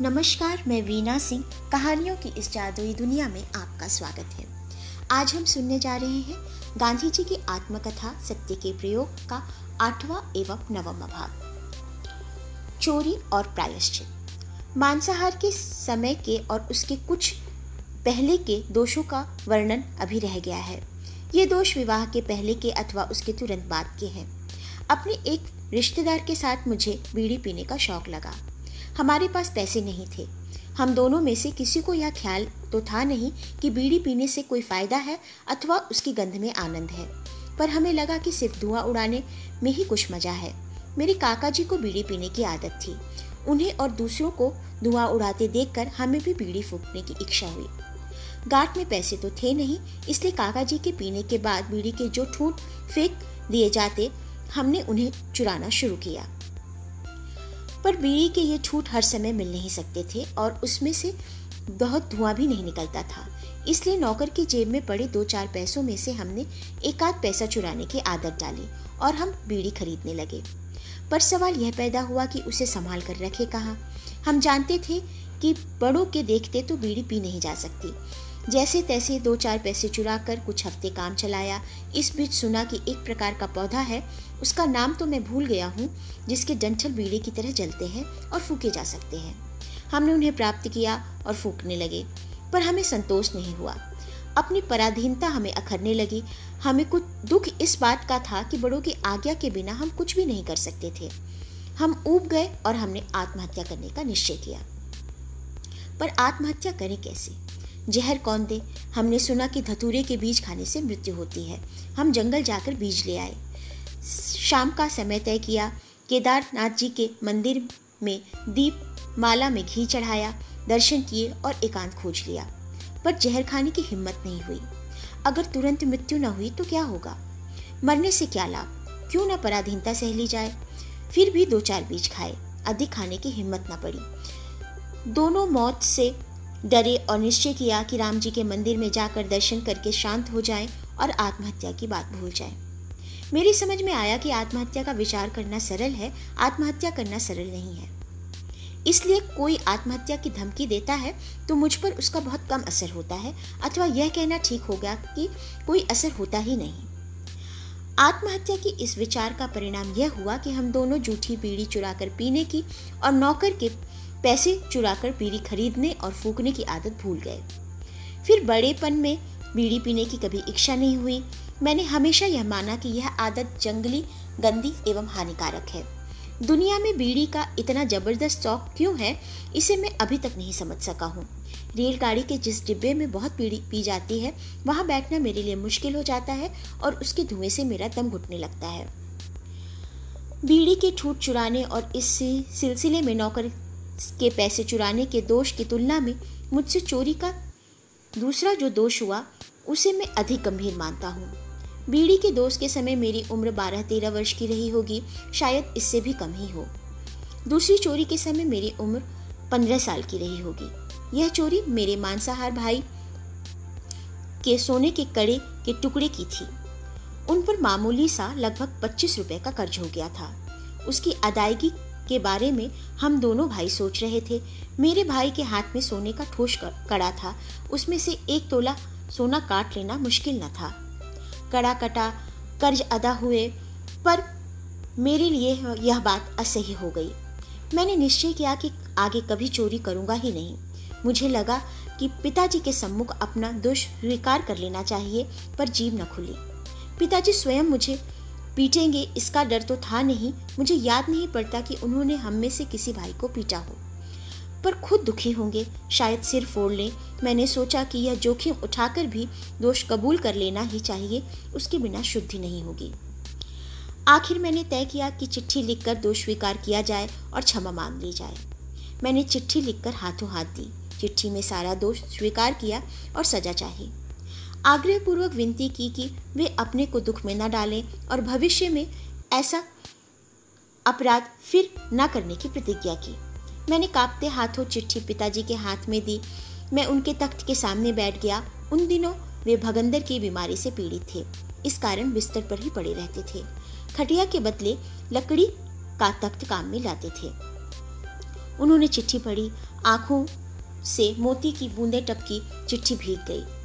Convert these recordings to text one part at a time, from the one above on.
नमस्कार, मैं वीना सिंह। कहानियों की इस जादुई दुनिया में आपका स्वागत है। आज हम सुनने जा रहे हैं गांधी जी की आत्मकथा, सत्य के प्रयोग का आठवां एवं नवम भाग। चोरी और प्रायश्चित। मांसाहार के समय के और उसके कुछ पहले के दोषों का वर्णन अभी रह गया है। ये दोष विवाह के पहले के अथवा उसके तुरंत बाद के हैं। अपने एक रिश्तेदार के साथ मुझे बीड़ी पीने का शौक लगा। हमारे पास पैसे नहीं थे। हम दोनों में से किसी को यह ख्याल तो था नहीं कि बीड़ी पीने से कोई फ़ायदा है अथवा उसकी गंध में आनंद है। पर हमें लगा कि सिर्फ़ धुआँ उड़ाने में ही कुछ मज़ा है। मेरे काका जी को बीड़ी पीने की आदत थी। उन्हें और दूसरों को धुआँ उड़ाते देखकर हमें भी बीड़ी फूकने की इच्छा हुई। गाट में पैसे तो थे नहीं, इसलिए काका जी के पीने के बाद बीड़ी के जो ठूट फेंक दिए जाते, हमने उन्हें चुराना शुरू किया। पर बीड़ी के ये छूट हर समय मिल नहीं सकते थे और उसमें से बहुत धुआँ भी नहीं निकलता था। इसलिए नौकर की जेब में पड़े दो चार पैसों में से हमने एक आध पैसा चुराने की आदत डाली और हम बीड़ी खरीदने लगे। पर सवाल यह पैदा हुआ कि उसे संभाल कर रखे कहाँ? हम जानते थे कि बड़ों के देखते तो बीड़ी पी नहीं जा सकती। जैसे तैसे दो चार पैसे चुरा कर कुछ हफ़्ते काम चलाया। इस बीच सुना कि एक प्रकार का पौधा है। उसका नाम तो मैं भूल गया हूँ, जिसके डंठल बीड़ी की तरह जलते हैं और फूके जा सकते हैं। हमने उन्हें प्राप्त किया और फूकने लगे, पर हमें संतोष नहीं हुआ। अपनी पराधीनता हमें अखरने लगी। हमें कुछ दुख इस बात का था कि बड़ों की आज्ञा के बिना हम कुछ भी नहीं कर सकते थे। हम ऊब गए और हमने आत्महत्या करने का निश्चय किया। पर आत्महत्या करें कैसे? जहर कौन दे? हमने सुना कि धतूरे के बीज खाने से मृत्यु होती है। हम जंगल जाकर बीज ले आए। शाम का समय तय किया। केदारनाथ जी के मंदिर में दीप माला में घी चढ़ाया, दर्शन किए और एकांत खोज लिया। पर जहर खाने की हिम्मत नहीं हुई। अगर तुरंत मृत्यु न हुई तो क्या होगा? मरने से क्या लाभ? क्यों न पराधीनता सह ली जाए? फिर भी दो चार बीज खाए। अधिक खाने की हिम्मत न पड़ी। दोनों मौत से डरे और निश्चय किया कि राम जी के मंदिर में जाकर दर्शन करके शांत हो जाएँ और आत्महत्या की बात भूल जाएँ। मेरी समझ में आया कि आत्महत्या का विचार करना सरल है, आत्महत्या करना सरल नहीं है इसलिए कोई आत्महत्या की धमकी देता है तो मुझ पर उसका बहुत कम असर होता है, अथवा यह कहना ठीक हो गया कि कोई असर होता ही नहीं आत्महत्या की इस विचार का परिणाम यह हुआ कि हम दोनों जूठी बीड़ी चुराकर पीने की और नौकर के पैसे चुराकर बीड़ी खरीदने और फूकने की आदत भूल गए। फिर बड़ेपन में बीड़ी पीने की कभी इच्छा नहीं हुई। मैंने हमेशा यह माना कि यह आदत जंगली, गंदी एवं हानिकारक है। दुनिया में बीड़ी का इतना ज़बरदस्त शौक क्यों है, इसे मैं अभी तक नहीं समझ सका हूँ। रेलगाड़ी के जिस डिब्बे में बहुत बीड़ी पी जाती है, वहाँ बैठना मेरे लिए मुश्किल हो जाता है और उसके धुएँ से मेरा दम घुटने लगता है। बीड़ी के छूट चुराने और इस सिलसिले में नौकर के पैसे चुराने के दोष की तुलना में मुझसे चोरी का दूसरा जो दोष हुआ, उसे मैं अधिक गंभीर मानता हूँ। बीड़ी के दोष के समय मेरी उम्र बारह तेरह वर्ष की रही होगी, शायद इससे भी कम ही हो। दूसरी चोरी के समय मेरी उम्र पंद्रह साल की रही होगी। यह चोरी मेरे मांसाहार भाई के सोने के कड़े के टुकड़े की थी। उन पर मामूली सा लगभग पच्चीस रुपए का कर्ज हो गया था। उसकी अदायगी के बारे में हम दोनों भाई सोच रहे थे। मेरे भाई के हाथ में सोने का ठोस कड़ा था। उसमें से एक तोला सोना काट लेना मुश्किल न था। कड़ा कटा, कर्ज अदा हुए, पर मेरे लिए यह बात असह्य हो गई। मैंने निश्चय किया कि आगे कभी चोरी करूँगा ही नहीं। मुझे लगा कि पिताजी के सम्मुख अपना दोष स्वीकार कर लेना चाहिए, पर जीव न खुली। पिताजी स्वयं मुझे पीटेंगे, इसका डर तो था नहीं। मुझे याद नहीं पड़ता कि उन्होंने हम में से किसी भाई को पीटा हो। पर खुद दुखी होंगे, शायद सिर फोड़ लें। मैंने सोचा कि यह जोखिम उठाकर भी दोष कबूल कर लेना ही चाहिए, उसके बिना शुद्धि नहीं होगी। आखिर मैंने तय किया कि चिट्ठी लिखकर दोष स्वीकार किया जाए और क्षमा मांग ली जाए। मैंने चिट्ठी लिखकर हाथों हाथ दी। चिट्ठी में सारा दोष स्वीकार किया और सजा चाही। आग्रह पूर्वक विनती की कि वे अपने को दुख में न डालें और भविष्य में ऐसा अपराध फिर न करने की प्रतिज्ञा की। मैंने कांपते हाथों चिट्ठी पिताजी के हाथ में दी। मैं उनके तख्त के सामने बैठ गया। उन दिनों वे भगंदर की बीमारी से पीड़ित थे। इस कारण बिस्तर पर ही पड़े रहते थे। खटिया के बदले लकड़ी का तख्त काम में लाते थे। उन्होंने चिट्ठी पढ़ी। आँखों से मोती की बूंदे टपकी। चिट्ठी भीग गई।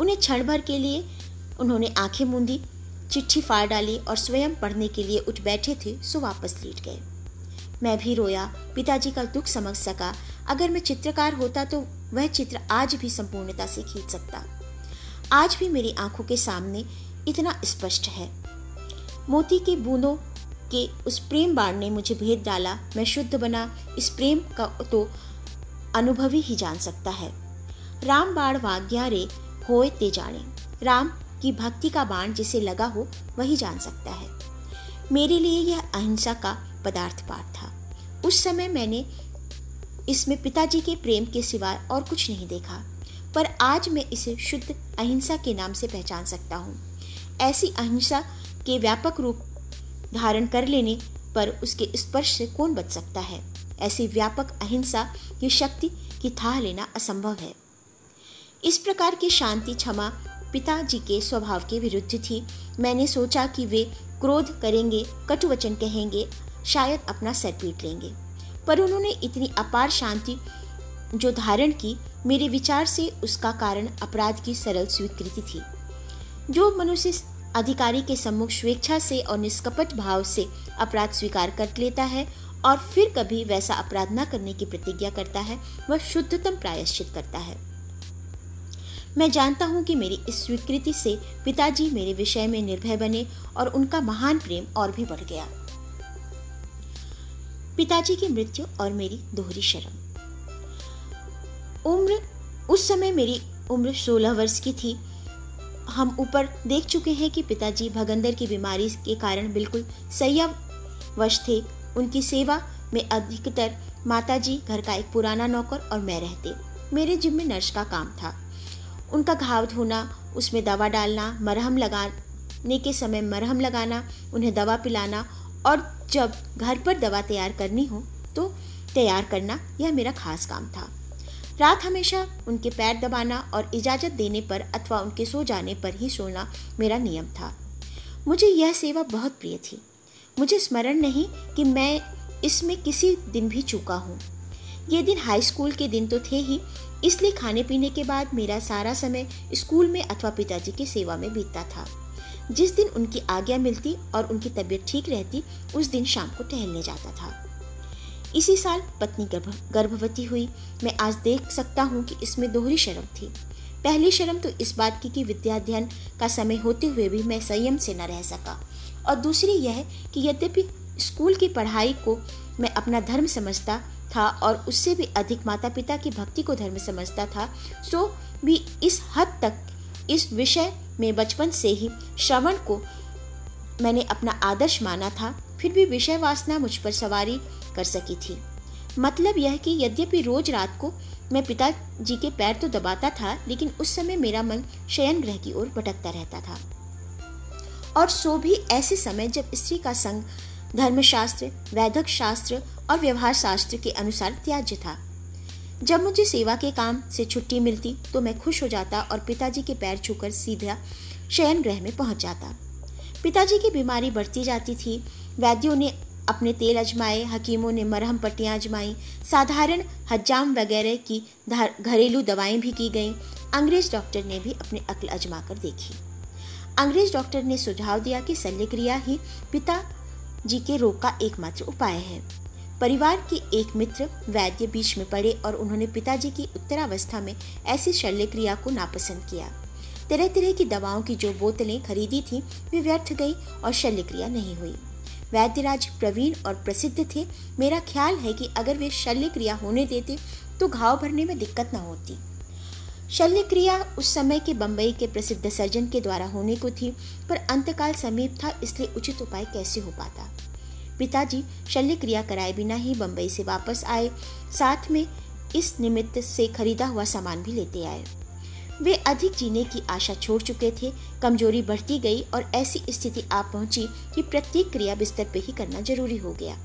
उन्हें क्षण भर के लिए उन्होंने आँखें मूंदी, चिट्ठी फाड़ डाली और स्वयं पढ़ने के लिए उठ बैठे थे, सो वापस लेट गए। मैं भी रोया, पिताजी का दुख समझ सका। अगर मैं चित्रकार होता तो वह चित्र आज भी संपूर्णता से खींच सकता। आज भी मेरी आँखों के सामने इतना स्पष्ट है। मोती के बूंदों के उस प्रेम बाण ने मुझे भेद डाला। मैं शुद्ध बना, इस प्रेम का तो अनुभवी ही जान सकता है। राम बाण वाग्या रे होए ते जाने। राम की भक्ति का बाण जिसे लगा हो, वही जान सकता है। मेरे लिए यह अहिंसा का पदार्थ पाठ था। उस समय मैंने इसमें पिताजी के प्रेम के सिवाय और कुछ नहीं देखा। पर आज मैं इसे शुद्ध अहिंसा के नाम से पहचान सकता हूँ। ऐसी अहिंसा के व्यापक रूप धारण कर लेने पर उसके स्पर्श से कौन बच सकता है? ऐसी व्यापक अहिंसा की शक्ति की थाह लेना असंभव है। इस प्रकार की शांति क्षमा पिताजी के स्वभाव के विरुद्ध थी। मैंने सोचा कि वे क्रोध करेंगे कटु वचन कहेंगे, शायद अपना सर पीट लेंगे। पर उन्होंने इतनी अपार शांति जो धारण की, मेरे विचार से उसका कारण अपराध की सरल स्वीकृति थी। जो मनुष्य अधिकारी के सम्मुख स्वेच्छा से और निष्कपट भाव से अपराध स्वीकार कर लेता है और फिर कभी वैसा अपराध न करने की प्रतिज्ञा करता है, वह शुद्धतम प्रायश्चित करता है। मैं जानता हूँ कि मेरी इस स्वीकृति से पिताजी मेरे विषय में निर्भय बने और उनका महान प्रेम और भी बढ़ गया। पिताजी की मृत्यु और मेरी दोहरी शर्म उम्र, उस समय मेरी उम्र 16 वर्ष की थी। हम ऊपर देख चुके हैं कि पिताजी भगंदर की बीमारी के कारण बिल्कुल वश थे। उनकी सेवा में अधिकतर माताजी, घर का एक पुराना नौकर और मैं रहते। मेरे जिम में नर्स का काम था। उनका घाव धोना, उसमें दवा डालना, मरहम लगाने के समय मरहम लगाना, उन्हें दवा पिलाना और जब घर पर दवा तैयार करनी हो तो तैयार करना यह मेरा खास काम था। रात हमेशा उनके पैर दबाना और इजाज़त देने पर अथवा उनके सो जाने पर ही सोना मेरा नियम था। मुझे यह सेवा बहुत प्रिय थी। मुझे स्मरण नहीं कि मैं इसमें किसी दिन भी चूका हूँ। ये दिन हाई स्कूल के दिन तो थे ही, इसलिए खाने पीने के बाद मेरा सारा समय स्कूल में अथवा पिताजी की सेवा में बीतता था। जिस दिन उनकी आज्ञा मिलती और उनकी तबीयत ठीक रहती, उस दिन शाम को टहलने जाता था। इसी साल पत्नी गर्भ, गर्भवती हुई। मैं आज देख सकता हूँ कि इसमें दोहरी शर्म थी। पहली शर्म तो इस बात की कि विद्याध्ययन का समय होते हुए भी मैं संयम से न रह सका। और दूसरी यह कि यद्यपि स्कूल की पढ़ाई को मैं अपना धर्म समझता था और उससे भी अधिक माता पिता की भक्ति को धर्म समझता था। सो भी इस हद तक, इस विषय में बचपन से ही श्रवण को मैंने अपना आदर्श माना था। फिर भी विषय वासना मुझ पर सवारी कर सकी थी। मतलब यह कि यद्यपि रोज रात को मैं पिताजी के पैर तो दबाता था, लेकिन उस समय मेरा मन शयन ग्रह की ओर भटकता रहता था। और सो भी ऐसे समय जब स्त्री का संग धर्मशास्त्र, वैदक शास्त्र और व्यवहार शास्त्र के अनुसार त्याज्य था। जब मुझे सेवा के काम से छुट्टी मिलती तो मैं खुश हो जाता और पिताजी के पैर छूकर सीधा शयन ग्रह में पहुँच जाता। पिताजी की बीमारी बढ़ती जाती थी। वैद्यों ने अपने तेल अजमाए, हकीमों ने मरहम पट्टियाँ अजमाई, साधारण हजाम वगैरह की घरेलू दवाएँ भी की गईं। अंग्रेज़ डॉक्टर ने भी अपनी अक्ल अजमा कर देखी। अंग्रेज़ डॉक्टर ने सुझाव दिया कि शल्य क्रिया ही पिता जी के रोग का एकमात्र उपाय है। परिवार के एक मित्र वैद्य बीच में पड़े और उन्होंने पिताजी की उत्तरावस्था में ऐसी शल्य क्रिया को नापसंद किया। तरह तरह की दवाओं की जो बोतलें खरीदी थी, वे व्यर्थ गई और शल्य क्रिया नहीं हुई। वैद्यराज प्रवीण और प्रसिद्ध थे। मेरा ख्याल है कि अगर वे शल्य क्रिया होने देते तो घाव भरने में दिक्कत न होती। शल्य क्रिया उस समय के बम्बई के प्रसिद्ध सर्जन के द्वारा होने को थी, पर अंतकाल समीप था, इसलिए उचित उपाय कैसे हो पाता? पिताजी शल्य क्रिया कराए बिना ही बंबई से वापस आए। साथ में इस निमित्त से खरीदा हुआ सामान भी लेते आए। वे अधिक जीने की आशा छोड़ चुके थे। कमज़ोरी बढ़ती गई और ऐसी स्थिति आ पहुँची कि प्रत्येक क्रिया बिस्तर पे ही करना ज़रूरी हो गया।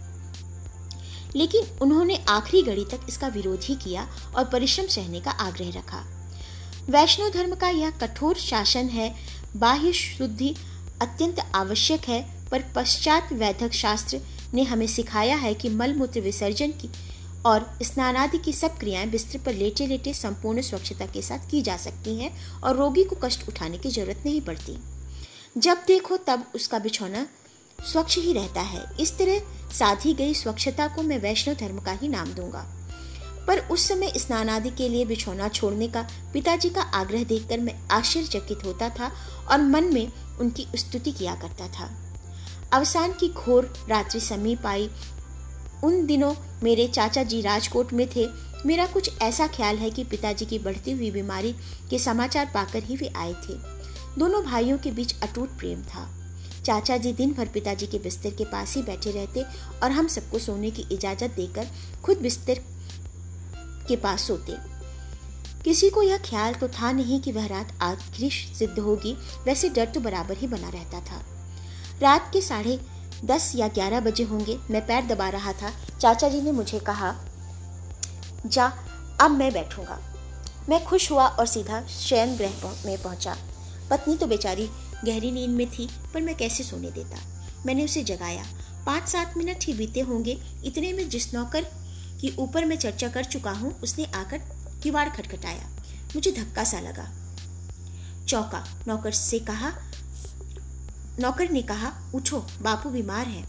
लेकिन उन्होंने आखिरी घड़ी तक इसका विरोध ही किया और परिश्रम सहने का आग्रह रखा। वैष्णव धर्म का यह कठोर शासन है। बाह्य शुद्धि अत्यंत आवश्यक है। पर पश्चात वैधक शास्त्र ने हमें सिखाया है कि मलमूत्र विसर्जन की और स्नानादि की सब क्रियाएँ बिस्तर पर लेटे लेटे संपूर्ण स्वच्छता के साथ की जा सकती हैं और रोगी को कष्ट उठाने की ज़रूरत नहीं पड़ती। जब देखो तब उसका बिछौना स्वच्छ ही रहता है। इस तरह साधी गई स्वच्छता को मैं वैष्णव धर्म का ही नाम दूँगा। पर उस समय स्नान आदि के लिए बिछौना छोड़ने का पिताजी का आग्रह देखकर मैं आश्चर्यचकित होता था और मन में उनकी स्तुति किया करता था। अवसान की घोर रात्रि समीप आई। उन दिनों मेरे चाचा जी राजकोट में थे। मेरा कुछ ऐसा ख्याल है कि पिताजी की बढ़ती हुई बीमारी के समाचार पाकर ही वे आए थे। दोनों भाइयों के बीच अटूट प्रेम था। चाचा जी दिन भर पिताजी के बिस्तर के पास ही बैठे रहते और हम सबको सोने की इजाज़त देकर खुद बिस्तर के पास सोते। किसी को यह ख्याल तो था नहीं कि वह रात आखिरी सिद्ध होगी, वैसे डर तो बराबर ही बना रहता था। रात के साढ़े दस या ग्यारह बजे होंगे। मैं पैर दबा रहा था। चाचा जी ने मुझे कहा, जा, अब मैं बैठूँगा। मैं खुश हुआ और सीधा शयन ग्रह में पहुँचा। पत्नी तो बेचारी गहरी नींद में थी, पर मैं कैसे सोने देता? मैंने उसे जगाया। पाँच सात मिनट ही बीते होंगे। इतने में जिस नौकर की ऊपर मैं चर्चा कर चुका हूँ, उसने आकर किवाड़ खटखटाया। मुझे धक्का सा लगा। चौका, नौकर से कहा नौकर ने कहा, उठो, बापू बीमार है।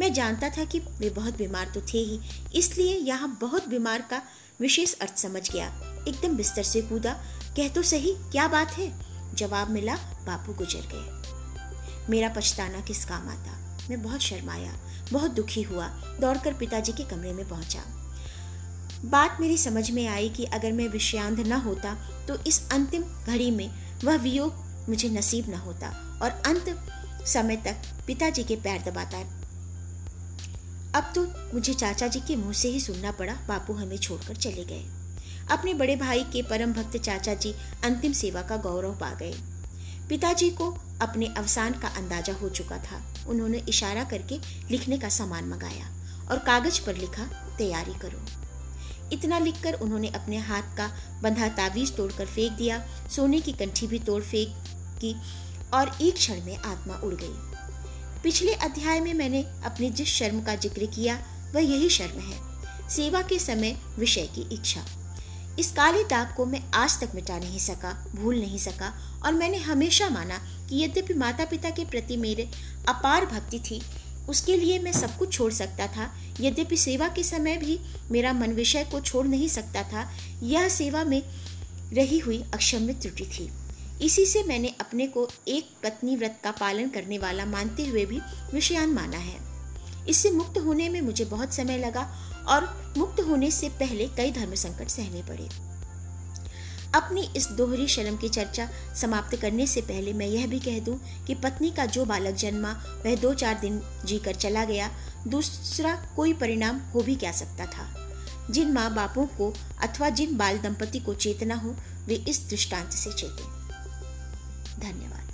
मैं जानता था कि वे बहुत बीमार तो थे ही, इसलिए यहाँ बहुत बीमार का विशेष अर्थ समझ गया। एकदम बिस्तर से कूदा, कह तो सही, क्या बात है? जवाब मिला, बापू गुजर गए। मेरा पछताना किस काम आता? मैं बहुत शर्माया, बहुत दुखी हुआ, दौड़कर पिताजी के कमरे में पहुँचा। बात मेरी समझ में आई कि अगर मैं विषयांध न होता तो इस अंतिम घड़ी में वह वियोग मुझे नसीब न होता, और अंत समय तक पिताजी के पैर दबाता है। अब तो मुझे चाचा जी के मुँह से ही सुनना पड़ा, बापू हमें छोड़कर चले गए। अपने बड़े भाई के परम भक्त चाचा जी अंतिम सेवा का गौरव पा गए। पिताजी को अपने अवसान का अंदाज़ा हो चुका था। उन्होंने इशारा करके लिखने का सामान मंगाया और कागज़ पर लिखा, तैयारी करो। इतना लिखकर उन्होंने अपने हाथ का बंधा तावीज तोड़कर फेंक दिया। सोने की कंठी भी तोड़ फेंक की और एक क्षण में आत्मा उड़ गई। पिछले अध्याय में मैंने अपनी जिस शर्म का ज़िक्र किया, वह यही शर्म है, सेवा के समय विषय की इच्छा। इस काले दाग को मैं आज तक मिटा नहीं सका, भूल नहीं सका, और मैंने हमेशा माना कि यद्यपि माता पिता के प्रति मेरे अपार भक्ति थी, उसके लिए मैं सब कुछ छोड़ सकता था। यद्यपि सेवा के समय भी मेरा मन विषय को छोड़ नहीं सकता था, यह सेवा में रही हुई अक्षम्य त्रुटि थी। इसी से मैंने अपने को एक पत्नी व्रत का पालन करने वाला मानते हुए भी विषयान माना है। इससे मुक्त होने में मुझे बहुत समय लगा और मुक्त होने से पहले कई धर्म संकट सहने पड़े। अपनी इस दोहरी शर्म की चर्चा समाप्त करने से पहले मैं यह भी कह दूँ कि पत्नी का जो बालक जन्मा, वह दो चार दिन जीकर चला गया, दूसरा कोई परिणाम हो भी क्या सकता था? जिन माँ बापों को अथवा जिन बाल दंपति को चेतना हो, वे इस दृष्टांत से चेते। धन्यवाद